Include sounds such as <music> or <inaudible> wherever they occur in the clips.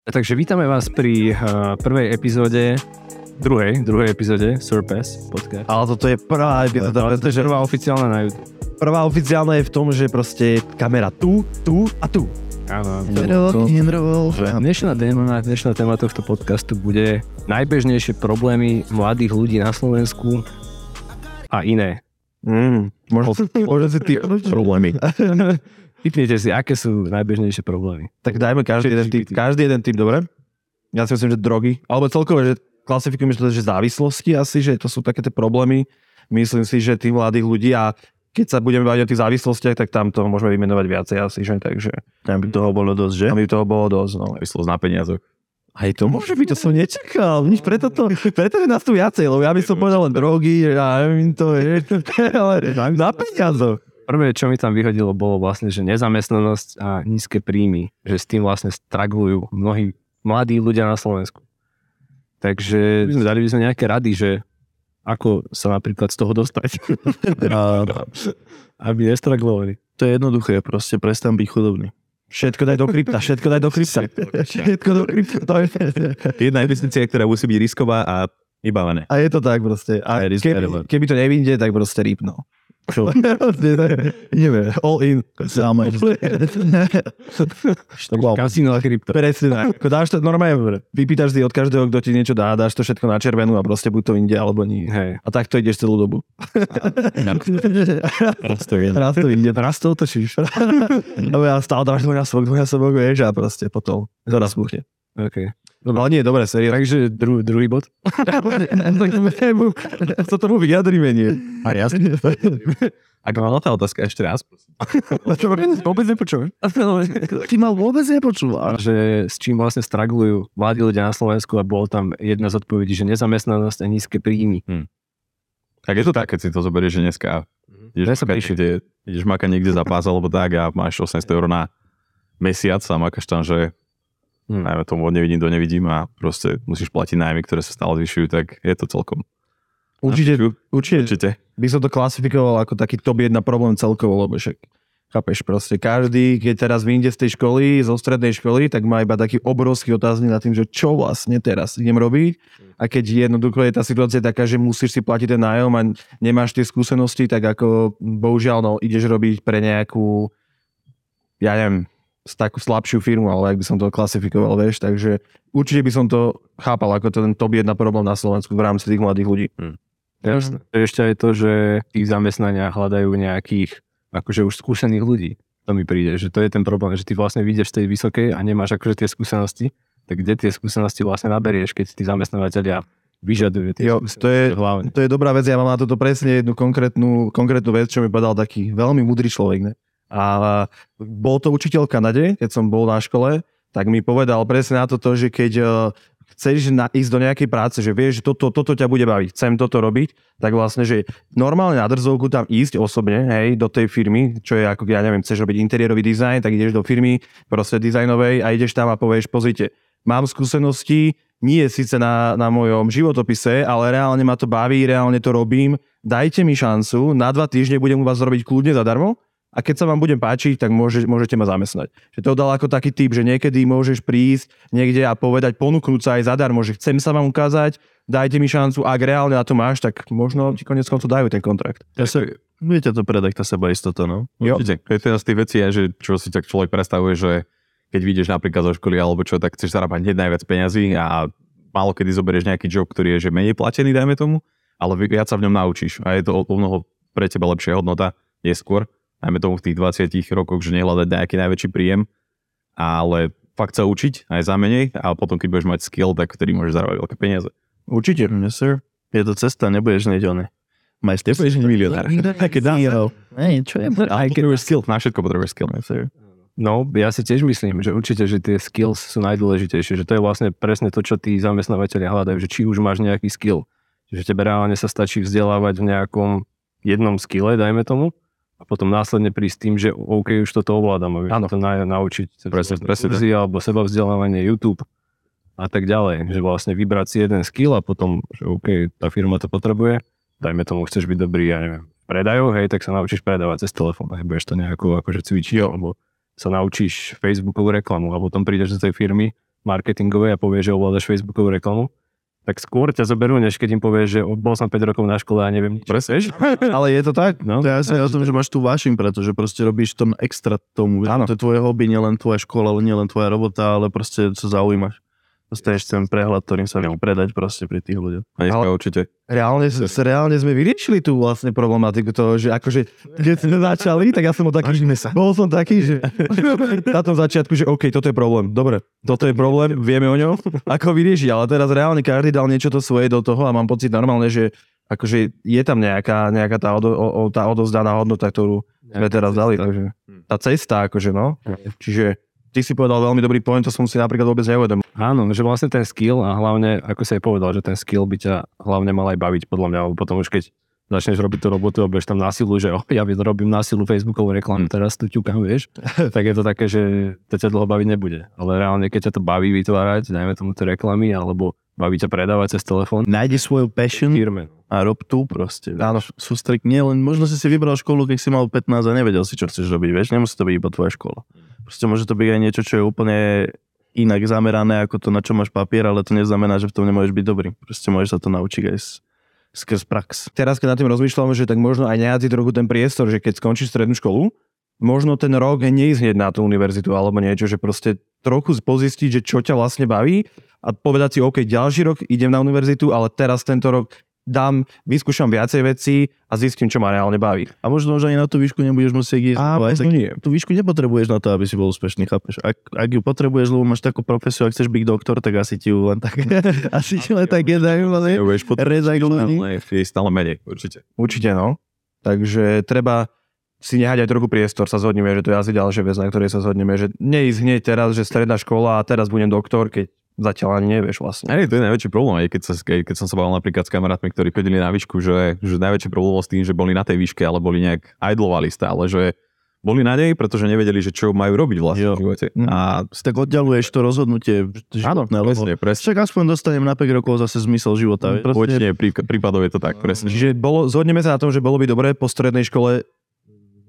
Takže vítame vás pri uh, prvej epizóde, druhej, druhej epizóde Surpass podcast. Ale toto je prvá epizóda, Ale to je prvá oficiálna na YouTube. prvá oficiálna je v tom, že proste kamera tu, tu a tu. Áno. Rock and roll. Dnešná téma, dnešná téma tohto podcastu bude najbežnejšie problémy mladých ľudí na Slovensku a iné. Mm, možno, možno si ty <laughs> problémy. <laughs> Vypnite si, aké sú najbežnejšie problémy. Tak dajme každý jeden typ, každý jeden typ, dobre? Ja si myslím, že drogy, alebo celkové, že klasifikujeme to, že závislosti asi, že to sú také tie problémy. Myslím si, že tí mladých ľudí a keď sa budeme baviť o tých závislostiach, tak tam to môžeme vymenovať viacej asi, že? Takže Tam by toho bolo dosť, že? tam by toho bolo dosť, no. Závislosť na peniazoch. Aj to môže byť, to som nečakal. Nič, preto, to, preto je nás tu viacej, lebo ja by som povedal len drogy, ja neviem to, je, <laughs> ale na peniazoch. Prvé, čo mi tam vyhodilo, bolo vlastne, že nezamestnanosť a nízke príjmy. Že s tým vlastne straglujú mnohí mladí ľudia na Slovensku. Takže dali by sme nejaké rady, že ako sa napríklad z toho dostať, <laughs> A aby nestraglovali. to je jednoduché, proste prestan byť chudobný. Všetko daj do krypta, všetko daj do krypta. Všetko do krypta, to je... Jedna investícia, ktorá musí byť risková a vybavené. A je to tak proste. A keby, keby to nevyjde, tak proste rýpno. Čo? <laughs> Ideme, all in. Kasino a krypto. Presne tak. Ako dáš to normálne, vypýtaš si od každého, kto ti niečo dá, dáš to všetko na červenú a proste buď to inde, alebo nie. Hej. A tak to ideš celú dobu. Raz to je. Raz to ide. Raz to otočíš. <laughs> Ja stále dáš dvojnásobok, dvojnásobok, vieš, a proste potom zaraz buchne. OK. Ale nie, dobre, série. Takže dru, druhý bod. <laughs> sa tomu vyjadrime, nie. A jasne. <laughs> Ak mám tá otázka ešte raz, prosím. Vôbec nepočujem. Ty ma vôbec nepočúvaš. Že s čím vlastne straglujú mladí ľudia na Slovensku a bolo tam jedna z odpovedí, že nezamestnanosť a nízke príjmy. Tak je to tak, keď si to zoberieš, že dneska ideš Daj sa makať, niekde, ideš makať niekde za pás alebo tak a máš 800 eur na mesiac a makáš tam, že Hm. Najmä tomu od nevidím do nevidím a proste musíš platiť nájmy, ktoré sa stále zvyšujú, tak je to celkom. Určite, určite Určite. by som to klasifikoval ako taký top 1 problém celkovo, lebo však chápeš proste, každý, keď teraz vyjde z tej školy, zo strednej školy, tak má iba taký obrovský otáznik nad tým, že čo vlastne teraz idem robiť a keď jednoducho je tá situácia taká, že musíš si platiť ten nájom a nemáš tie skúsenosti, tak ako bohužiaľ no, ideš robiť pre nejakú ja neviem, s takú slabšiu firmu, ale ak by som to klasifikoval, vieš, takže určite by som to chápal ako ten top 1 problém na Slovensku v rámci tých mladých ľudí. Jasné. Ešte aj to, že v tých zamestnaniach hľadajú nejakých akože už skúsených ľudí. To mi príde, že to je ten problém, že ty vlastne vyjdeš z tej vysokej a nemáš akože tie skúsenosti, tak kde tie skúsenosti vlastne naberieš, keď tí zamestnávateľia vyžadujú tie Jo, to je, hlavne. to je dobrá vec, ja mám na toto presne jednu konkrétnu, konkrétnu vec, čo mi povedal taký veľmi múdry človek. Ne? A bol to učiteľ v Kanade, keď som bol na škole, tak mi povedal presne na toto, že keď eh, chceš na, ísť do nejakej práce, že vieš, že toto, toto ťa bude baviť, chcem toto robiť, tak vlastne, že normálne na drzovku tam ísť osobne, hej, do tej firmy, čo je ako, ja neviem, chceš robiť interiérový dizajn, tak ideš do firmy proste dizajnovej a ideš tam a povieš, pozrite, mám skúsenosti, nie síce na, na mojom životopise, ale reálne ma to baví, reálne to robím, dajte mi šancu, na dva týždne budem u vás robiť kľudne zadarmo a keď sa vám budem páčiť, tak môže, môžete ma zamestnať. Že to dal ako taký typ, že niekedy môžeš prísť niekde a povedať, ponúknuť sa aj zadarmo, že chcem sa vám ukázať, dajte mi šancu, ak reálne na to máš, tak možno ti konec koncov dajú ten kontrakt. Ja sa, viete to predať tá seba istota, no? Jo. Určite. To je jedna z tých vecí, že čo si tak človek predstavuje, že keď vyjdeš napríklad zo školy alebo čo, tak chceš zarábať hneď najviac peňazí a málo kedy zoberieš nejaký job, ktorý je že menej platený, dajme tomu, ale vi- viac sa v ňom naučíš a je to o mnoho pre teba lepšia hodnota neskôr, najmä tomu v tých 20 rokoch, že nehľadať nejaký najväčší príjem, ale fakt sa učiť aj za menej a potom keď budeš mať skill, tak vtedy môžeš zarábať veľké peniaze. Určite. Yes, sir. Je to cesta, nebudeš hneď one. Majster. Nebudeš milionár. Také dá. Hej, čo je? Aj keď potrebuješ skill, na všetko potrebuješ skill. Yes, sir. No, ja si tiež myslím, že určite, že tie skills sú najdôležitejšie, že to je vlastne presne to, čo tí zamestnávateľia hľadajú, že či už máš nejaký skill, že tebe reálne sa stačí vzdelávať v nejakom jednom skille, dajme tomu, a potom následne prísť tým, že OK, už toto ovládam, vieš to na, naučiť Presne, presne kurzy alebo seba vzdelávanie YouTube a tak ďalej, že vlastne vybrať si jeden skill a potom, že OK, tá firma to potrebuje, dajme tomu, chceš byť dobrý, ja neviem, v predajoch, hej, tak sa naučíš predávať cez telefón, hej, budeš to nejako akože cvičiť, alebo sa naučíš Facebookovú reklamu a potom prídeš do tej firmy marketingovej a povieš, že ovládaš Facebookovú reklamu, tak skôr ťa zoberú, než keď im povieš, že bol som 5 rokov na škole a neviem nič. Presne. <laughs> Ale je to tak? No. To je asi aj o tom, že máš tu vášim, pretože proste robíš to extra tomu. Áno. To je tvoje hobby, nielen tvoja škola, ale nielen tvoja robota, ale proste sa zaujímaš. Dostaneš ten prehľad, ktorým sa vieš predať proste pri tých ľuďoch. A dneska Ale- určite. Reálne, s- reálne sme vyriešili tú vlastne problematiku toho, že akože keď sme začali, tak ja som bol taký, sa. bol som taký, že <laughs> na tom začiatku, že OK, toto je problém, dobre, toto je problém, vieme o ňom, <laughs> ako ho vyriešiť, ale teraz reálne každý dal niečo to svoje do toho a mám pocit normálne, že akože je tam nejaká, nejaká tá, odo, o, o, tá odozdaná hodnota, ktorú sme teraz dali, takže tá cesta, akože no, čiže ty si povedal veľmi dobrý point, to som si napríklad vôbec neuvedomil. Áno, že vlastne ten skill a hlavne, ako si aj povedal, že ten skill by ťa hlavne mal aj baviť podľa mňa, lebo potom už keď začneš robiť tú robotu a budeš tam na silu, že oh, ja robím na silu Facebookovú reklamu, teraz tu ťukám, vieš, <laughs> tak je to také, že to ťa dlho baviť nebude. Ale reálne, keď ťa to baví vytvárať, dajme tomu tie reklamy, alebo baví ťa predávať cez telefón, Nájdi svoju passion firme. a rob tu proste. Áno. Sústreď, nie len, možno si si vybral školu, keď si mal 15 a nevedel si, čo chceš robiť, vieš, nemusí to byť iba tvoja škola. Proste môže to byť aj niečo, čo je úplne inak zamerané ako to, na čo máš papier, ale to neznamená, že v tom nemôžeš byť dobrý. Proste môžeš sa to naučiť aj s, skrz prax. Teraz, keď nad tým rozmýšľam, že tak možno aj nejať si trochu ten priestor, že keď skončíš strednú školu, možno ten rok neísť hneď na tú univerzitu alebo niečo, že proste trochu pozistiť, že čo ťa vlastne baví a povedať si, OK, ďalší rok idem na univerzitu, ale teraz tento rok dám, vyskúšam viacej veci a zistím, čo ma reálne baví. A možno, že ani na tú výšku nebudeš musieť ísť. A možno tak nie. Tú výšku nepotrebuješ na to, aby si bol úspešný, chápeš? Ak, ak ju potrebuješ, lebo máš takú profesiu, ak chceš byť doktor, tak asi ti ju len tak, <laughs> asi ti len tak jedajú, ale je stále menej, určite. Určite, no. Takže treba si nehať aj trochu priestor, sa zhodneme, že to je asi ďalšia vec, na ktorej sa zhodneme, že neísť hneď teraz, že stredná škola a teraz budem doktor, keď zatiaľ ani nevieš vlastne. Hej, to je najväčší problém, aj keď, sa, keď, som sa bavil napríklad s kamarátmi, ktorí chodili na výšku, že, že najväčší problém bol s tým, že boli na tej výške, ale boli nejak idlovali stále, že boli na nej, pretože nevedeli, že čo majú robiť vlastne Jo. v živote. A si tak oddialuješ to rozhodnutie. Áno, Presne, presne. Však aspoň dostanem na 5 rokov zase zmysel života. väčšine prí, prípadov je to tak, presne. Čiže bolo, zhodneme sa na tom, že bolo by dobré po strednej škole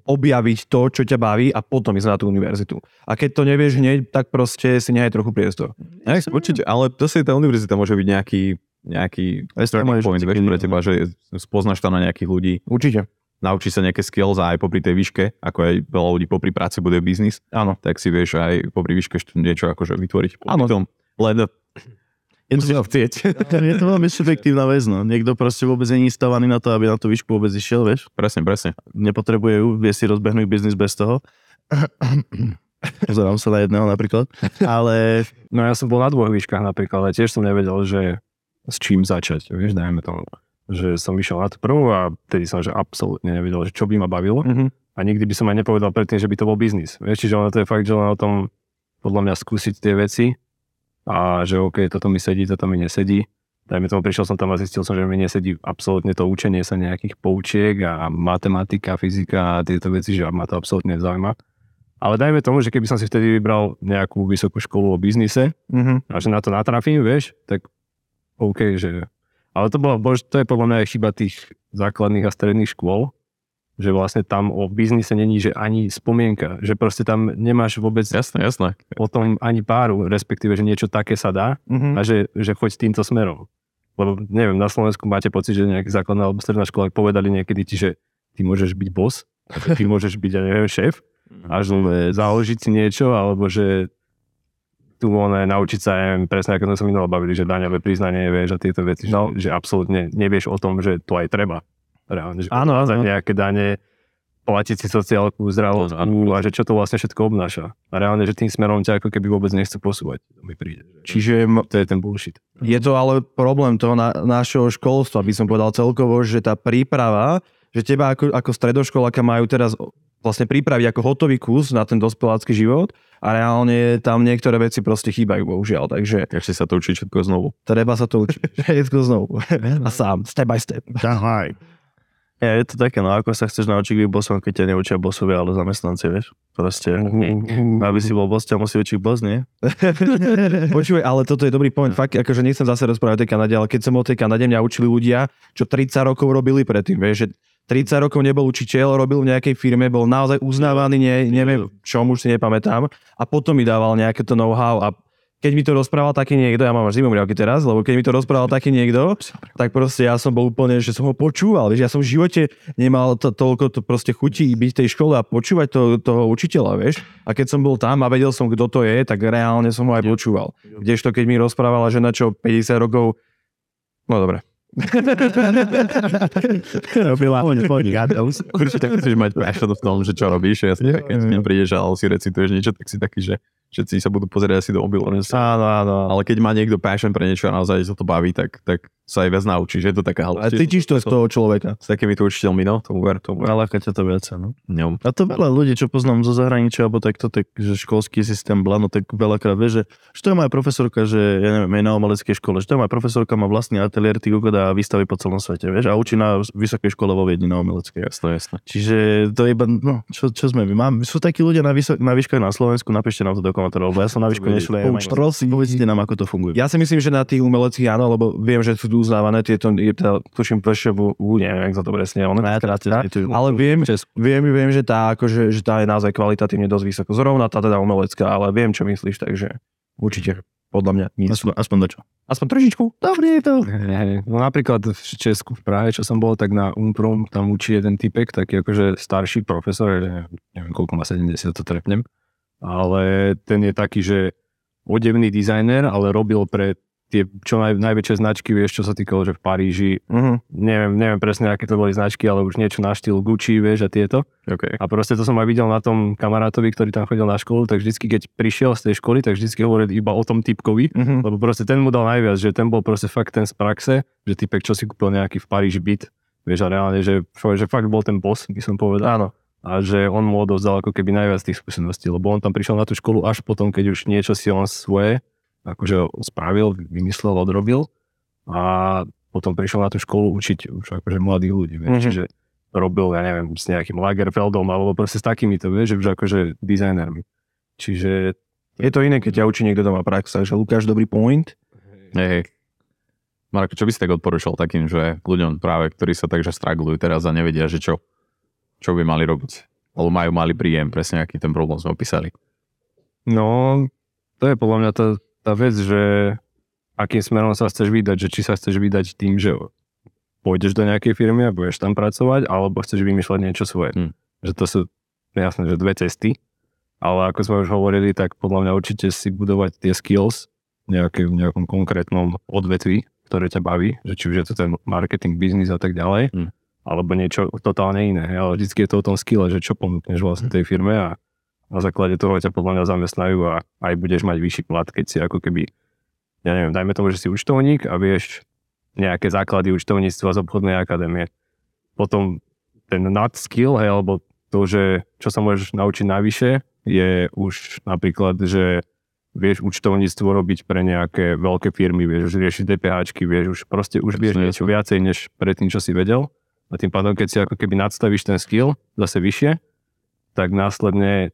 objaviť to, čo ťa baví a potom ísť na tú univerzitu. A keď to nevieš hneď, tak proste si nehaj trochu priestor. Hej, určite, ale zase tá univerzita môže byť nejaký, nejaký turning point, vieš, pre teba, že spoznáš tam na nejakých ľudí, Určite. naučíš sa nejaké skills a aj popri tej výške, ako aj veľa ľudí popri práci bude biznis, Áno. tak si vieš aj popri výške niečo akože vytvoriť. Áno. Len Je to, musíš chcieť. <laughs> je to veľmi subjektívna vec, no. Niekto proste vôbec nie je stávaný na to, aby na tú výšku vôbec išiel, vieš. presne, presne. Nepotrebuje ju, vie si rozbehnúť biznis bez toho. <coughs> Pozerám sa na jedného napríklad. Ale <laughs> No ja som bol na dvoch výškach napríklad, ale tiež som nevedel, že s čím začať, vieš, dajme tomu. Že som vyšiel na tú prvú a vtedy som že absolútne nevedel, že čo by ma bavilo. Mhm. A nikdy by som aj nepovedal predtým, že by to bol biznis. Vieš, čiže ono to je fakt, že len o tom podľa mňa skúsiť tie veci a že OK, toto mi sedí, toto mi nesedí. Dajme tomu, prišiel som tam a zistil som, že mi nesedí absolútne to učenie sa nejakých poučiek a matematika, fyzika a tieto veci, že ma to absolútne nezaujíma. Ale dajme tomu, že keby som si vtedy vybral nejakú vysokú školu o biznise Mhm. a že na to natrafím, vieš, tak OK, že... Ale to, bolo, bož, to je podľa mňa aj chyba tých základných a stredných škôl, že vlastne tam o biznise není, že ani spomienka, že proste tam nemáš vôbec Jasné, jasné. o tom ani páru, respektíve, že niečo také sa dá Mhm. a že, že choď týmto smerom. Lebo neviem, na Slovensku máte pocit, že nejaká základná alebo stredná škola povedali niekedy ti, že ty môžeš byť boss, ty <laughs> môžeš byť, ja neviem, šéf, až len založiť si niečo, alebo že tu one, naučiť sa, ja neviem, presne ako sme sa minule bavili, že daňové priznanie, vieš, a tieto veci, no. že, že absolútne nevieš o tom, že to aj treba. Reálne, že Áno, áno. za nejaké dane, platiť si sociálku, zdravotnú a že čo to vlastne všetko obnáša. A reálne, že tým smerom ťa ako keby vôbec nechce posúvať. To mi príde. Že, Čiže to je ten bullshit. je to ale problém toho na, našeho školstva, by som povedal celkovo, že tá príprava, že teba ako, ako stredoškoláka majú teraz vlastne pripraviť ako hotový kus na ten dospelácky život a reálne tam niektoré veci proste chýbajú, bohužiaľ. Takže Ešte sa to učiť všetko znovu. treba sa to učiť <laughs> všetko znovu. A sám, step by step. Ja, je to také, no ako sa chceš naučiť byť bosom, keď ťa neučia bosovia, ale zamestnanci, vieš. Proste, aby si bol boss, ťa musí učiť boss, nie? <laughs> Počúvaj, ale toto je dobrý point. Fakt, akože nechcem zase rozprávať o tej Kanade, ale keď som v tej Kanade, mňa učili ľudia, čo 30 rokov robili predtým, vieš, že 30 rokov nebol učiteľ, robil v nejakej firme, bol naozaj uznávaný, ne, neviem čom, už si nepamätám, a potom mi dával nejaké to know-how a keď mi to rozprával taký niekto, ja mám až zimomriavky teraz, lebo keď mi to rozprával taký niekto, tak proste ja som bol úplne, že som ho počúval, vieš, ja som v živote nemal to, toľko to proste chutí byť v tej škole a počúvať to, toho učiteľa, vieš. A keď som bol tam a vedel som, kto to je, tak reálne som ho aj počúval. Kdežto keď mi rozprávala žena, čo 50 rokov, no dobre. <laughs> Robila Určite chceš mať passion v tom, že čo robíš. Ja som keď mi prídeš a si recituješ niečo, tak si taký, že všetci sa budú pozerať asi do mobilu. Áno, áno. Ale keď má niekto passion pre niečo a naozaj sa to baví, tak, tak sa aj viac naučí, že je to taká A cítiš to z toho človeka. S takýmito učiteľmi, no, to uver, to uver. Ale ťa to viac, no. No. A to veľa ľudí, čo poznám zo zahraničia, alebo takto, tak, že školský systém blano, tak veľakrát vie, že, že to je moja profesorka, že ja neviem, je na umeleckej škole, že to je moja profesorka, má vlastný ateliér, ty a výstavy po celom svete, vieš, a učí na vysokej škole vo Viedni na umeleckej. Jasné, jasné. Čiže to je iba, no, čo, čo sme my? Mám, sú takí ľudia na, vysok, na výškach na Slovensku, napíšte nám to do komentárov, lebo ja som na výšku nešiel. Povedzte nám, ako to funguje. Ja si myslím, že na tých umeleckých áno, lebo viem, že sú tu uznávané tieto, je to, tuším, PŠV, neviem, jak sa to presne, to- ale viem, viem, viem, že tá, akože, že tá je naozaj kvalitatívne dosť vysoko. Zrovna tá teda umelecká, ale viem, čo myslíš, takže určite, podľa mňa, nie. Aspoň, aspoň do čo? Aspoň trošičku. Dobre je to. No napríklad v Česku, v Prahe, čo som bol, tak na Umprum tam učí jeden typek, taký akože starší profesor, neviem koľko má 70, to trepnem, ale ten je taký, že odevný dizajner, ale robil pre tie čo naj, najväčšie značky, vieš, čo sa týkalo, že v Paríži, Uh-huh. neviem, neviem presne, aké to boli značky, ale už niečo na štýl Gucci, vieš, a tieto. Okay. A proste to som aj videl na tom kamarátovi, ktorý tam chodil na školu, tak vždycky, keď prišiel z tej školy, tak vždycky hovoril iba o tom typkovi, Uh-huh. lebo proste ten mu dal najviac, že ten bol proste fakt ten z praxe, že typek, čo si kúpil nejaký v Paríži byt, vieš, a reálne, že, že fakt bol ten boss, by som povedal. Áno. A že on mu odovzdal ako keby najviac tých skúseností, lebo on tam prišiel na tú školu až potom, keď už niečo si on svoje akože spravil, vymyslel, odrobil a potom prišiel na tú školu učiť už akože mladých ľudí, vieš, Mhm. čiže robil, ja neviem, s nejakým Lagerfeldom alebo proste s takýmito, vieš, že už akože dizajnermi. Čiže Je to iné, keď ťa učí niekto doma prax, takže Lukáš, dobrý point. Hej, hej. Marko, čo by si tak odporúčal takým, že ľuďom práve, ktorí sa takže straglujú teraz a nevedia, že čo, čo by mali robiť? Alebo majú malý príjem, presne aký ten problém sme opísali. No, to je podľa mňa tá, tá vec, že akým smerom sa chceš vydať, že či sa chceš vydať tým, že pôjdeš do nejakej firmy a budeš tam pracovať, alebo chceš vymýšľať niečo svoje. Hm. Že to sú jasné, že dve cesty, ale ako sme už hovorili, tak podľa mňa určite si budovať tie skills nejaké, v nejakom konkrétnom odvetví, ktoré ťa baví, že či už je to ten marketing, biznis a tak ďalej, Hm. alebo niečo totálne iné. Ale vždy je to o tom skille, že čo ponúkneš vlastne tej firme a na základe toho ťa podľa mňa zamestnajú a aj budeš mať vyšší plat, keď si ako keby, ja neviem, dajme tomu, že si účtovník a vieš nejaké základy účtovníctva z obchodnej akadémie. Potom ten nad skill, hej, alebo to, že čo sa môžeš naučiť navyše, je už napríklad, že vieš účtovníctvo robiť pre nejaké veľké firmy, vieš už riešiť DPHčky, vieš už proste už vieš niečo viacej, než predtým, čo si vedel. A tým pádom, keď si ako keby nadstavíš ten skill zase vyššie, tak následne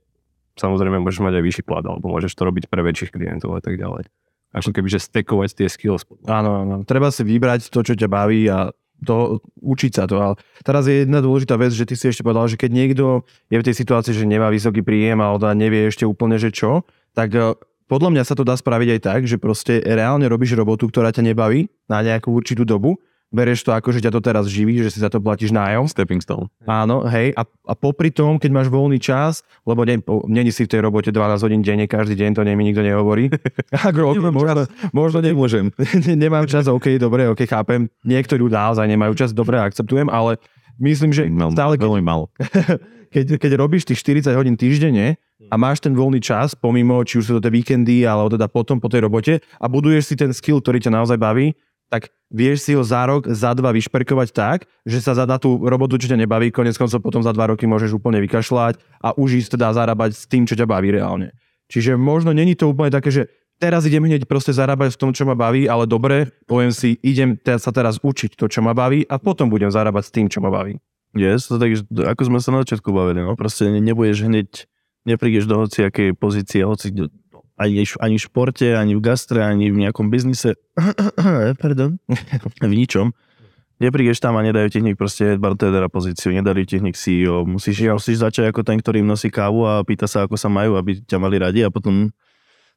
samozrejme môžeš mať aj vyšší plat, alebo môžeš to robiť pre väčších klientov a tak ďalej. Ako keby, že stekovať tie skills. Áno, áno. Treba si vybrať to, čo ťa baví a to, učiť sa to. Ale teraz je jedna dôležitá vec, že ty si ešte povedal, že keď niekto je v tej situácii, že nemá vysoký príjem alebo teda nevie ešte úplne, že čo, tak eh, podľa mňa sa to dá spraviť aj tak, že proste reálne robíš robotu, ktorá ťa nebaví na nejakú určitú dobu, bereš to ako, že ťa to teraz živí, že si za to platíš nájom. Stepping stone. Áno, hej. A, a popri tom, keď máš voľný čas, lebo ne, není si v tej robote 12 hodín denne, každý deň, to mi nikto nehovorí. <laughs> Ako, okay, možno, možno nemôžem. <laughs> Nemám čas, OK, dobre, OK, chápem. Niektorí naozaj nemajú čas, dobre, akceptujem, ale myslím, že Veľmi, stále, keď, veľmi málo. <laughs> keď, keď robíš tých 40 hodín týždenne a máš ten voľný čas, pomimo, či už sú to tie víkendy, alebo teda potom po tej robote a buduješ si ten skill, ktorý ťa naozaj baví, tak vieš si ho za rok, za dva vyšperkovať tak, že sa za tú robotu, čo nebaví, konec koncov potom za dva roky môžeš úplne vykašľať a už ísť teda zarábať s tým, čo ťa baví reálne. Čiže možno není to úplne také, že teraz idem hneď proste zarábať v tom, čo ma baví, ale dobre, poviem si, idem te- sa teraz učiť to, čo ma baví a potom budem zarábať s tým, čo ma baví. Yes, to tak, ako sme sa na začiatku bavili, no proste ne- nebudeš hneď, neprídeš do hociakej pozície, hoci ani, ani v športe, ani v gastre, ani v nejakom biznise, <clears throat> pardon, v ničom. Neprídeš tam a nedajú ti hneď proste bartendera pozíciu, nedajú ti hneď CEO. Musíš, musíš začať ako ten, ktorý im nosí kávu a pýta sa, ako sa majú, aby ťa mali radi a potom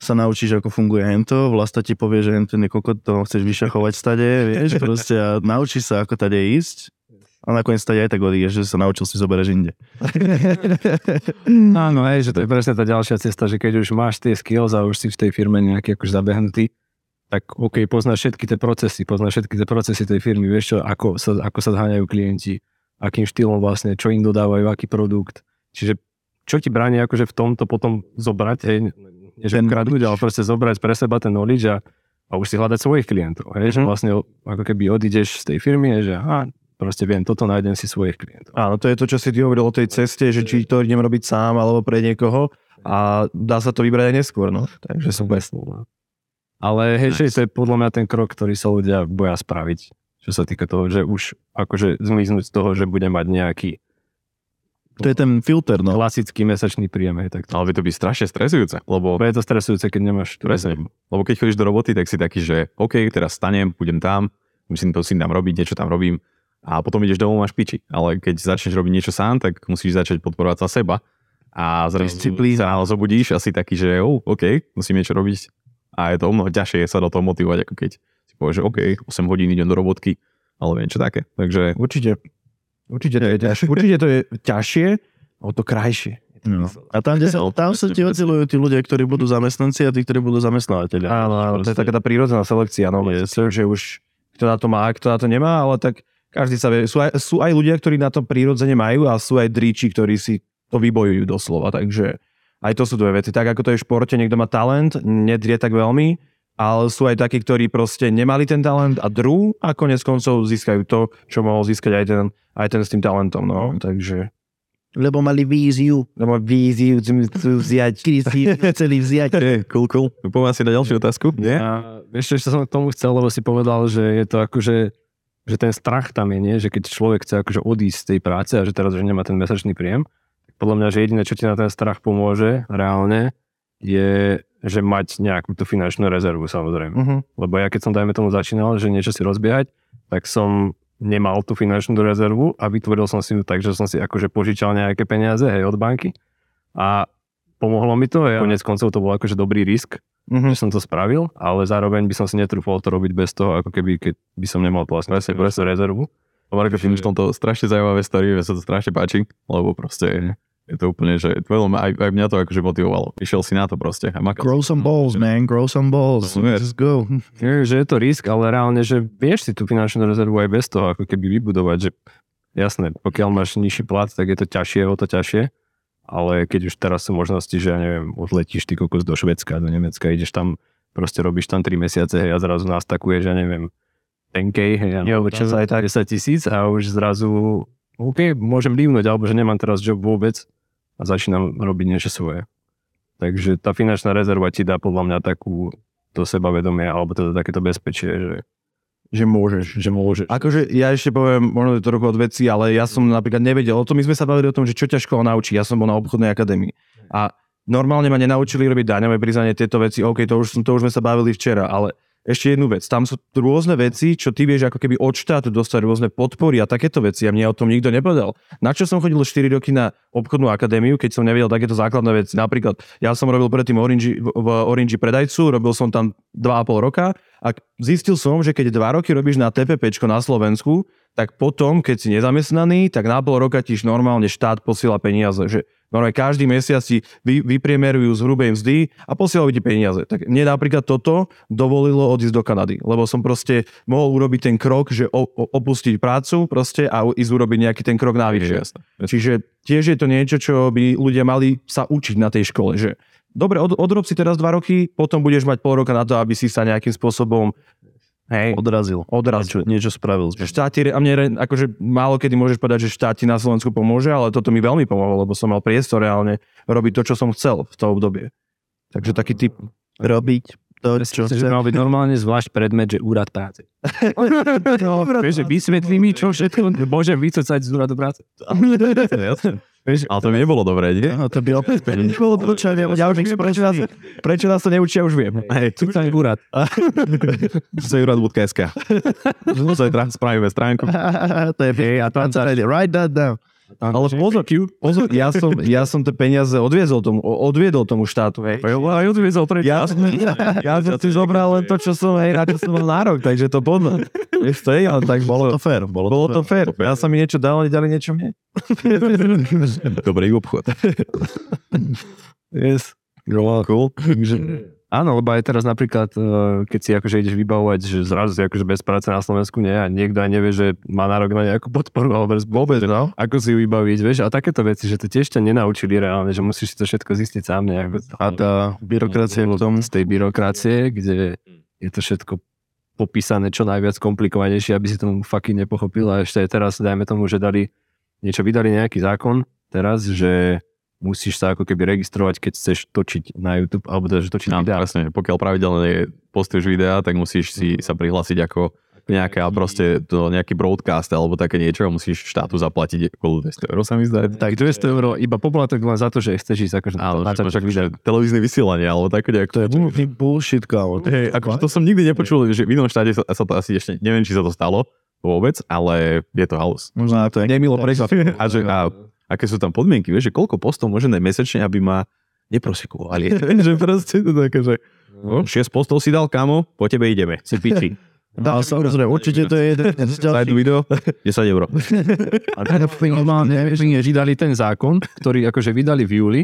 sa naučíš, ako funguje hento, vlasta ti povie, že hento je kokot, to chceš vyšachovať stade, vieš, <laughs> proste a naučíš sa, ako tade ísť. A nakoniec stade aj tak odídeš, že sa naučil si zoberieš inde. Áno, <laughs> hej, že to je presne tá ďalšia cesta, že keď už máš tie skills a už si v tej firme nejaký akož zabehnutý, tak OK, poznáš všetky tie procesy, poznáš všetky tie procesy tej firmy, vieš čo, ako sa, ako sa zháňajú klienti, akým štýlom vlastne, čo im dodávajú, aký produkt. Čiže čo ti bráni akože v tomto potom zobrať, hej, nie že kradnúť, ale proste zobrať pre seba ten knowledge a, a už si hľadať svojich klientov. Hej, že Mhm. vlastne ako keby odídeš z tej firmy, hej, že aha, proste viem, toto nájdem si svojich klientov. Áno, to je to, čo si ty hovoril o tej ceste, že či to idem robiť sám alebo pre niekoho a dá sa to vybrať aj neskôr, no. Takže super. Ale hej, že to je podľa mňa ten krok, ktorý sa ľudia boja spraviť. Čo sa týka toho, že už akože zmiznúť z toho, že bude mať nejaký To je ten filter, no. klasický mesačný príjem. Hej, tak to, Ale by to byť strašne stresujúce, lebo je to stresujúce, keď nemáš Presne. Lebo keď chodíš do roboty, tak si taký, že OK, teraz stanem, budem tam, musím to si tam robiť, niečo tam robím a potom ideš domov máš piči. Ale keď začneš robiť niečo sám, tak musíš začať podporovať sa seba a zrazu sa zobudíš a si taký, že oh, OK, musím niečo robiť a je to o mnoho ťažšie sa do toho motivovať, ako keď si povieš, že OK, 8 hodín idem do robotky, ale viem čo také. Takže Určite. Určite to je ťažšie. <laughs> Určite to je ťažšie, o to krajšie. no. A tam, kde sa, <laughs> tam sa ti ocilujú tí ľudia, ktorí budú zamestnanci a tí, ktorí budú zamestnávateľia. Áno, áno, to je taká tá prírodzená selekcia, no, yes. že už kto na to má, kto na to nemá, ale tak každý sa vie. Sú aj, sú aj ľudia, ktorí na to prírodzene majú a sú aj dríči, ktorí si to vybojujú doslova, takže aj to sú dve veci. Tak ako to je v športe, niekto má talent, nedrie tak veľmi, ale sú aj takí, ktorí proste nemali ten talent a drú a konec koncov získajú to, čo mohol získať aj ten, aj ten s tým talentom, no, takže Lebo mali víziu. lebo víziu chcú vziať. <laughs> chceli vziať. je, cool, cool. Poďme asi na ďalšiu otázku. Nie? A vieš, čo som k tomu chcel, lebo si povedal, že je to akože, že ten strach tam je, nie? že keď človek chce akože odísť z tej práce a že teraz už nemá ten mesačný príjem, tak podľa mňa, že jediné, čo ti na ten strach pomôže reálne, je, že mať nejakú tú finančnú rezervu samozrejme. Uh-huh. Lebo ja keď som, dajme tomu, začínal, že niečo si rozbiehať, tak som nemal tú finančnú rezervu a vytvoril som si ju tak, že som si akože požičal nejaké peniaze hej, od banky a pomohlo mi to. Ja, konec koncov to bol akože dobrý risk, Uh-huh. že som to spravil, ale zároveň by som si netrúfal to robiť bez toho, ako keby, keď by som nemal vlastne presne, presne rezervu. Marko, ty v tomto strašne zaujímavé story, mne sa to strašne páči, lebo proste je to úplne, že veľmi, aj, aj mňa to akože motivovalo. Išiel si na to proste a makal. Grow some balls, man. Grow some balls. Let's go. Je, že je to risk, ale reálne, že vieš si tú finančnú rezervu aj bez toho, ako keby vybudovať, že jasné, pokiaľ máš nižší plat, tak je to ťažšie, o to ťažšie, ale keď už teraz sú možnosti, že ja neviem, odletíš ty kokos do Švedska, do Nemecka, ideš tam, proste robíš tam 3 mesiace hej, a zrazu nastakuješ, ja neviem, 10k, hej, a Jo, čo sa aj tak. 10 tisíc a už zrazu, OK, môžem livnúť, alebo že nemám teraz job vôbec a začínam robiť niečo svoje. Takže tá finančná rezerva ti dá podľa mňa takú to sebavedomie, alebo teda takéto bezpečie, že, Že môžeš. že môžeš. Akože ja ešte poviem, možno je to trochu od veci, ale ja som napríklad nevedel, o tom my sme sa bavili o tom, že čo ťa škola naučí. Ja som bol na obchodnej akadémii. A normálne ma nenaučili robiť daňové priznanie tieto veci. OK, to už, to už sme sa bavili včera, ale ešte jednu vec. Tam sú rôzne veci, čo ty vieš ako keby od štátu dostať rôzne podpory a takéto veci. A mne o tom nikto nepovedal. Na čo som chodil 4 roky na obchodnú akadémiu, keď som nevedel takéto základné veci. Napríklad, ja som robil predtým Orange, v Orange predajcu, robil som tam 2,5 roka a zistil som, že keď 2 roky robíš na TPPčko na Slovensku, tak potom, keď si nezamestnaný, tak na pol roka ti normálne štát posiela peniaze. Že normálne každý mesiac si vy, vypriemerujú z hrubej mzdy a posielajú ti peniaze. Tak mne napríklad toto dovolilo odísť do Kanady, lebo som proste mohol urobiť ten krok, že opustiť prácu proste a ísť urobiť nejaký ten krok navyše. Čiže tiež je to niečo, čo by ľudia mali sa učiť na tej škole, že dobre, od, odrob si teraz dva roky, potom budeš mať pol roka na to, aby si sa nejakým spôsobom hej, Odrazil. odrazil. Niečo, niečo spravil. Že štát ti, re- a mne akože málo kedy môžeš povedať, že štát ti na Slovensku pomôže, ale toto mi veľmi pomohlo, lebo som mal priestor reálne robiť to, čo som chcel v tom obdobie. Takže taký typ. Robiť to, čo Že mal byť normálne zvlášť predmet, že úrad práce. <laughs> Vieš, že vysvetlí mi, čo všetko môžem vycocať z úradu práce. Ale to mi nebolo dobré, nie? No, to by opäť Nebolo to, čo ja, ja už viem, prečo nás, prečo nás to neučia, už viem. Hej, tu sa úrad. to je úrad.sk. Zajtra spravíme stránku. to je a tam sa, Write that down. Ale pozor, pozor ja, <laughs> som, ja som tie peniaze odviezol tomu, odviedol tomu štátu, hej. Aj odviezol pre <laughs> <laughs> Ja, som, ja som si zobral len to, čo som, hej, na čo som mal nárok, takže to podľa. Vieš, to je, ale tak bolo, To fér, bolo, bolo to fér. Ja sa mi niečo dal, oni dali niečo mne. Dobrý obchod. Yes. Cool. Áno, lebo aj teraz napríklad, eh, keď si akože ideš vybavovať, že zrazu si akože bez práce na Slovensku nie a niekto aj nevie, že má nárok na nejakú podporu alebo vôbec, no. ako si ju vybaviť, vieš, a takéto veci, že to tiež ťa nenaučili reálne, že musíš si to všetko zistiť sám nejak. A tá byrokracia v tom, Z tej byrokracie, kde je to všetko popísané čo najviac komplikovanejšie, aby si tomu fucking nepochopil a ešte aj teraz, dajme tomu, že dali, niečo vydali nejaký zákon teraz, že musíš sa ako keby registrovať, keď chceš točiť na YouTube, alebo teda, že točiť No, videá. presne, pokiaľ pravidelne postuješ videá, tak musíš si sa prihlásiť ako nejaká proste to nejaký broadcast alebo také niečo a musíš štátu zaplatiť okolo 200 eur sa mi zdá. Tak 200 eur, iba poplatok len za to, že chceš ísť akože Áno, na máš akože televízne vysielanie alebo také nejak. to je úplný bullshit, kámo. Hej, akože to som nikdy nepočul, že v inom štáte sa, sa to asi ešte, neviem, či sa to stalo vôbec, ale je to halus. Možno to je. Nemilo prekvapilo. <laughs> A, že, a aké sú tam podmienky, vieš, že koľko postov môže dať mesačne, aby ma neprosikovali. <laughs> že proste to také, že no, 6 postov si dal, kamo, po tebe ideme. Si piči. Dá sa, samozrejme, určite to je jeden z ďalších. video, 10 eur. <laughs> A vydali ten zákon, ktorý akože vydali v júli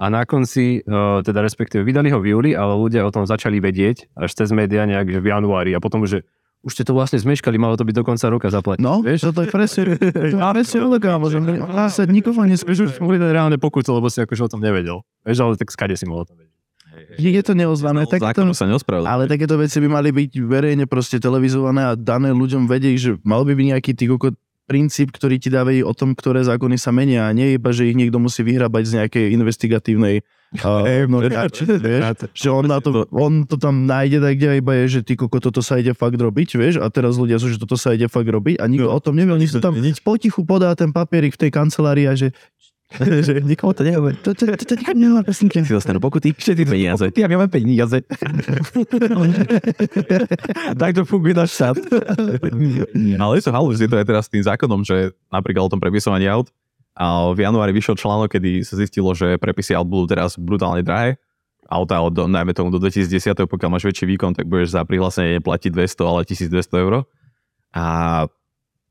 a na konci, uh, teda respektíve vydali ho v júli, ale ľudia o tom začali vedieť až cez médiá nejak, že v januári a potom, že už ste to vlastne zmeškali, malo to byť do konca roka zaplatiť. No, vieš? to je presne, to je presne <laughs> kámo, že zase nikoho nespíš. už mohli dať reálne pokutu, lebo si akože o tom nevedel. Vieš, ale tak skade si mohol o tom vedieť. Je to neozvané, tak to, sa ale takéto veci by mali byť verejne proste televizované a dané ľuďom vedieť, že mal by byť nejaký ty princíp, ktorý ti dávajú o tom, ktoré zákony sa menia a nie iba, že ich niekto musí vyhrábať z nejakej investigatívnej uh, <laughs> no, vieš, že on, na to, on to tam nájde tak, kde iba je, že ty koko, toto sa ide fakt robiť, vieš, a teraz ľudia sú, že toto sa ide fakt robiť a nikto o tom nevie, oni si tam potichu podá ten papierik v tej kancelárii a že <laughs> že nikomu to nehovorí. To, to, to, to nikomu nehovorí, prosím ťa. si dostanú pokuty, všetky peniaze. Ja máme peniaze. <laughs> tak to funguje náš štát. Ale je to halus, je to aj teraz s tým zákonom, že napríklad o tom prepisovaní aut. A v januári vyšiel článok, kedy sa zistilo, že prepisy aut budú teraz brutálne drahé. Auta, od, najmä tomu do 2010, pokiaľ máš väčší výkon, tak budeš za prihlásenie platiť 200, ale 1200 eur. A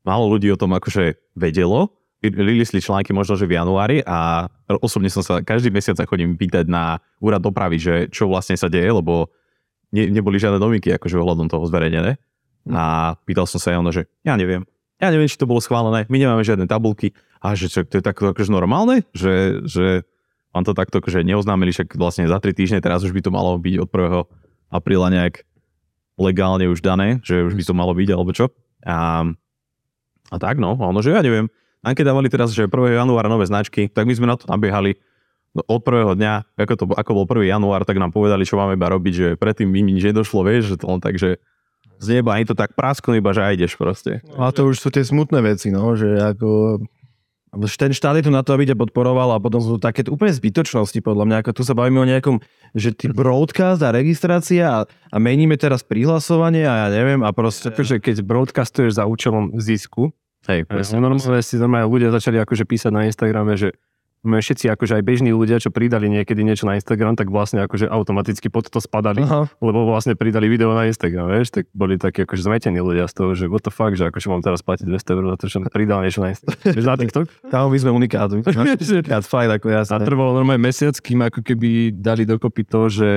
málo ľudí o tom akože vedelo. Lilisli články možno, že v januári a osobne som sa každý mesiac chodím pýtať na úrad dopravy, že čo vlastne sa deje, lebo ne, neboli žiadne novinky akože ohľadom toho zverejnené. A pýtal som sa aj ono, že ja neviem. Ja neviem, či to bolo schválené, my nemáme žiadne tabulky. A že čo, to je takto akože normálne, že, že vám to takto akože neoznámili, však vlastne za 3 týždne, teraz už by to malo byť od 1. apríla nejak legálne už dané, že už by to malo byť, alebo čo. A, a tak no, ono, že ja neviem. A keď dávali teraz, že 1. januára nové značky, tak my sme na to nabiehali no, od prvého dňa, ako, to, ako bol 1. január, tak nám povedali, čo máme iba robiť, že predtým mi nič nedošlo, vieš, že to len tak, že z neba ani to tak prasklo, iba že aj ideš proste. A to už sú tie smutné veci, no, že ako... Ten štát je tu na to, aby ťa podporoval a potom sú to také úplne zbytočnosti, podľa mňa, ako tu sa bavíme o nejakom, že ty broadcast a registrácia a, a meníme teraz prihlasovanie a ja neviem a proste... Akože keď broadcastuješ za účelom zisku, Hej, presne, normálne si normálne ľudia začali akože písať na Instagrame, že všetci akože aj bežní ľudia, čo pridali niekedy niečo na Instagram, tak vlastne akože automaticky pod to spadali, Aha. lebo vlastne pridali video na Instagram, vieš, tak boli takí akože zmetení ľudia z toho, že what the fuck, že akože mám teraz platiť 200 eur za to, že som pridal niečo na Instagram. Vieš, na TikTok? <laughs> Tam my sme unikátu. <laughs> Ja, fajn, ako A jasné. trvalo normálne mesiac, kým ako keby dali dokopy to, že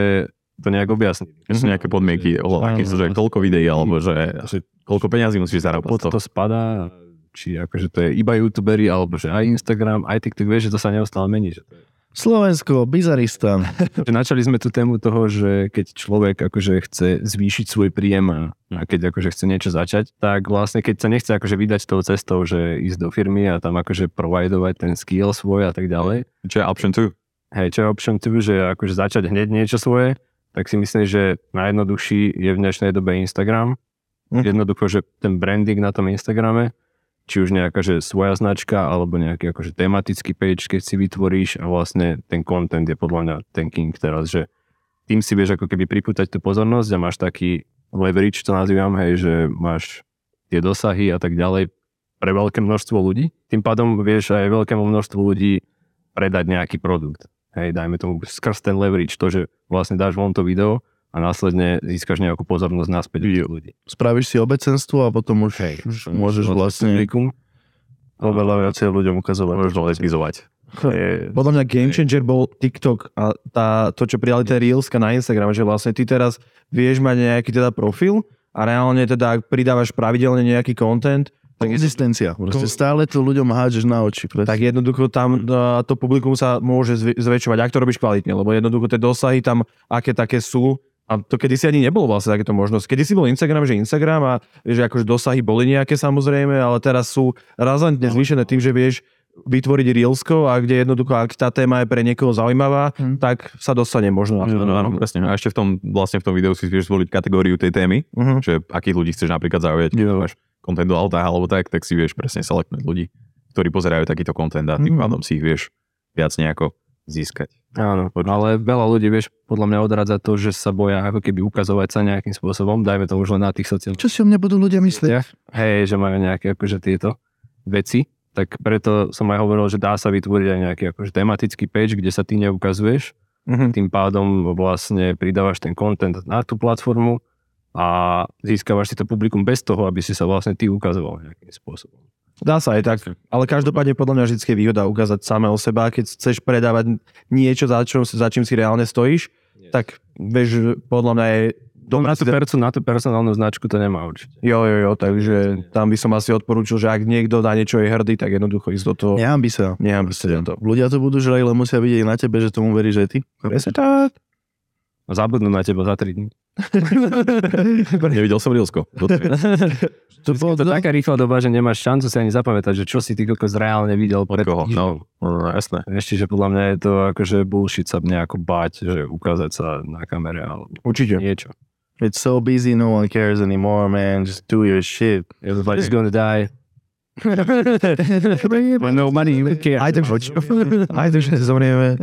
to nejak objasnili. Keď sú nejaké podmienky, o, sú, že koľko videí, alebo že, že koľko peňazí musíš zarábať. pod to spadá, či akože to je iba youtuberi, alebo že aj Instagram, aj TikTok, vieš, že to sa neustále mení. Že to je. Slovensko, Bizaristan. <laughs> Načali sme tú tému toho, že keď človek akože chce zvýšiť svoj príjem a, a keď akože chce niečo začať, tak vlastne keď sa nechce akože vydať tou cestou, že ísť do firmy a tam akože providovať ten skill svoj a tak ďalej, Čo je option 2? hej, čo je option 2, že akože začať hneď niečo svoje, tak si myslím, že najjednoduchší je v dnešnej dobe Instagram. Hm. Jednoducho, že ten branding na tom Instagrame, či už nejaká že svoja značka, alebo nejaký akože tematický page, keď si vytvoríš a vlastne ten content je podľa mňa ten king teraz, že tým si vieš ako keby pripútať tú pozornosť a máš taký leverage, to nazývam, hej, že máš tie dosahy a tak ďalej, pre veľké množstvo ľudí. Tým pádom vieš aj veľkému množstvu ľudí predať nejaký produkt. Hej, dajme tomu skrz ten leverage, to, že vlastne dáš von to video a následne získaš nejakú pozornosť naspäť od ľudí. Spravíš si obecenstvo a potom už, Hej, už môžeš vlastne Publikum. oveľa viacej ľuďom ukazovať. Možno letizovať. Je- Podľa mňa game changer bol TikTok a tá, to, čo prijali tie Reelska na Instagram, že vlastne ty teraz vieš mať nejaký teda profil a reálne teda ak pridávaš pravidelne nejaký content, tak, Konzistencia. Proste stále to ľuďom hádžeš na oči. Presne. tak jednoducho tam uh, to publikum sa môže zväčšovať, ak to robíš kvalitne, lebo jednoducho tie dosahy tam aké také sú, a to kedysi ani nebolo vlastne takéto možnosť. Kedy si bol Instagram, že Instagram a vieš, že akože dosahy boli nejaké samozrejme, ale teraz sú razantne zvýšené tým, že vieš vytvoriť Reelsko a kde jednoducho, ak tá téma je pre niekoho zaujímavá, Hm. tak sa dostane možno na to. Áno, presne. A ešte v tom, vlastne v tom videu si vieš zvoliť kategóriu tej témy, Mhm. že akých ľudí chceš napríklad zaujať. Jo. Máš content do auta alebo tak, tak si vieš presne selektnúť ľudí, ktorí pozerajú takýto content a tým Mhm. pádom si ich vieš viac nejako získať. Áno, ale veľa ľudí, vieš, podľa mňa odradza to, že sa boja ako keby ukazovať sa nejakým spôsobom, dajme to už len na tých sociálnych Čo si o mne budú ľudia myslieť? Hej, že majú nejaké akože tieto veci, tak preto som aj hovoril, že dá sa vytvoriť aj nejaký akože tematický page, kde sa ty neukazuješ, Mhm. tým pádom vlastne pridávaš ten content na tú platformu a získavaš si to publikum bez toho, aby si sa vlastne ty ukazoval nejakým spôsobom. Dá sa aj tak, ale každopádne podľa mňa vždy je výhoda ukázať samé o seba. Keď chceš predávať niečo, za, čo, za čím si reálne stojíš, tak vieš, podľa mňa je Na tú, perso- na tú personálnu značku to nemá určite. Jo, jo, jo, takže tam by som asi odporúčil, že ak niekto na niečo je hrdý, tak jednoducho ísť do toho. Nehambi sa. Nechám sa to. Ľudia to budú žrať, ale musia vidieť na tebe, že tomu veríš aj ty. Presne tak. A zabudnú na teba za 3 dní. <laughs> Nevidel som Reelsko. To, bolo, to taká rýchla doba, že nemáš šancu si ani zapamätať, že čo si ty kokos reálne videl pred koho? týždňom. No, no, jasné. Ešte, že podľa mňa je to akože bullshit sa nejako báť, že ukázať sa na kamere alebo Určite. niečo. It's so busy, no one cares anymore, man. Just do your shit. Everybody's gonna die. No money even care. Aj tak. Aj tak, zomrieme.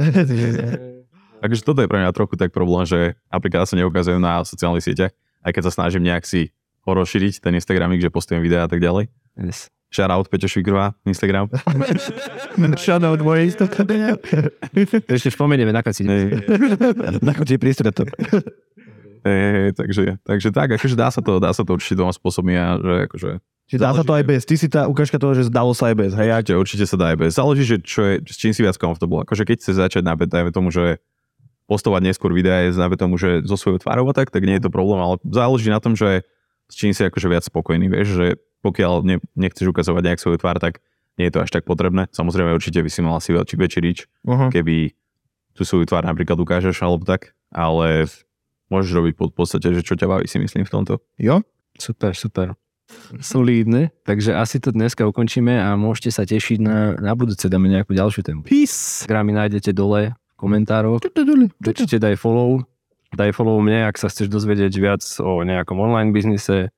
Takže toto je pre mňa trochu tak problém, že napríklad sa neukazujú na sociálnych sieťach, aj keď sa snažím nejak si ho rozšíriť, ten Instagramik, že postujem videá a tak ďalej. Yes. Shoutout Peťo Švikrová, Instagram. <laughs> Shoutout moje istota. <laughs> Ešte spomenieme na konci. Na konci prístre to. Takže, takže tak, akože dá sa to, dá sa to určite dvoma spôsobmi a že akože Čiže dá sa to aj bez. Ty si tá ukážka toho, že zdalo sa aj bez. Hej, určite, určite sa dá aj bez. Záleží, že čo je, s čím si viac comfortable. Akože keď chce začať na dajme tomu, že postovať neskôr videa, dajme tomu, že so svojou tvárou a tak, tak nie je to problém, ale záleží na tom, že s čím si akože viac spokojný, vieš, že pokiaľ ne, nechceš ukazovať nejak svoju tvár, tak nie je to až tak potrebné. Samozrejme, určite by si mal asi väčší, väčší reach, Uh-huh. keby tú svoju tvár napríklad ukážeš alebo tak, ale môžeš robiť pod podstate, že čo ťa baví si myslím v tomto. Jo? Super, super. Solídne. Takže asi to dneska ukončíme a môžete sa tešiť na, na budúce. Dáme nejakú ďalšiu tému. Peace. Instagramy nájdete dole v komentároch. Určite daj follow. Daj follow mne, ak sa chceš dozvedieť viac o nejakom online biznise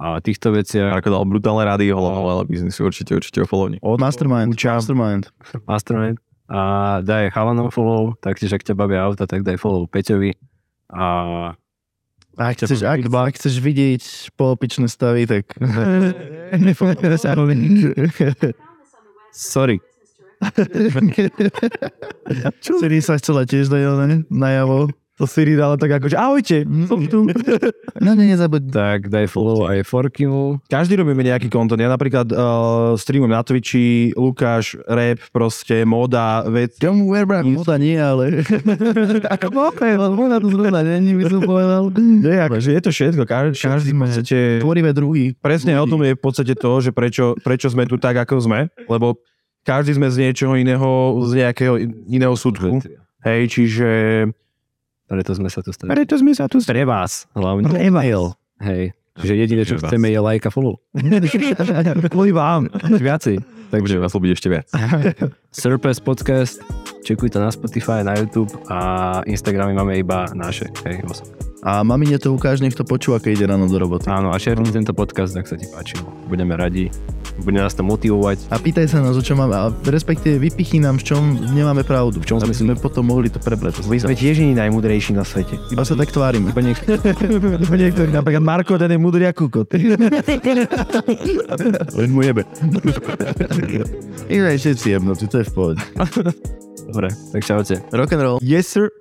a týchto veciach. Ako dal brutálne rady ale biznisu, určite, určite ho followni. Od Mastermind. Učám. Mastermind. Mastermind. A daj chalanom follow, taktiež ak ťa bavia auta, tak daj follow Peťovi. A Ak chceš, ak, ak chceš vidieť polopičné stavy, tak <laughs> <laughs> sorry, Siri sa chcela tiež dať ne? najavo. To Siri dala tak ako, že ahojte, som tu. No ne, nezabud. tak daj follow aj Forkimu. Každý robíme nejaký kontent. Ja napríklad uh, streamujem na Twitchi, Lukáš, rap, proste, moda, vec. Tomu Werbra, moda nie, ale... <laughs> Ako moda, moda to zrovna, není, by som povedal. Nie, akože je to všetko. Každý, každý v podstate... Tvorivé druhy. Presne o tom je v podstate to, že prečo, prečo sme tu tak, ako sme. Lebo každý sme z niečoho iného, z nejakého iného súdku. Hej, čiže... Preto sme sa tu stali. Preto sme sa tu... Pre vás hlavne. Email. Hej. Čiže jediné, čo Pre vás. chceme je like a follow. <laughs> Kvôli vám. Viacej. Tak budeme vás ľúbiť ešte viac. <laughs> Surpass podcast, čekujte na Spotify, na YouTube a Instagramy máme iba naše. Hej, osobné. A mamine to ukáž, nech to počúva, keď ide ráno do roboty. Áno, a šerni tento podcast, ak sa ti páčil. Budeme radi. Bude nás to motivovať. A pýtaj sa nás, o čom máme, a respektíve vypichy nám, v čom nemáme pravdu. V čom sme sme potom mohli to prebrať. My sme tiež nie najmudrejší na svete. Iba sa tak tvárime. Iba niek- <laughs> niektorý, napríklad Marko, ten je mudrý ako kukot. <laughs> Len mu jebe. Iba všetci jebnutí, to je v pohode. Dobre, tak čaute. Rock and roll. Yes, sir.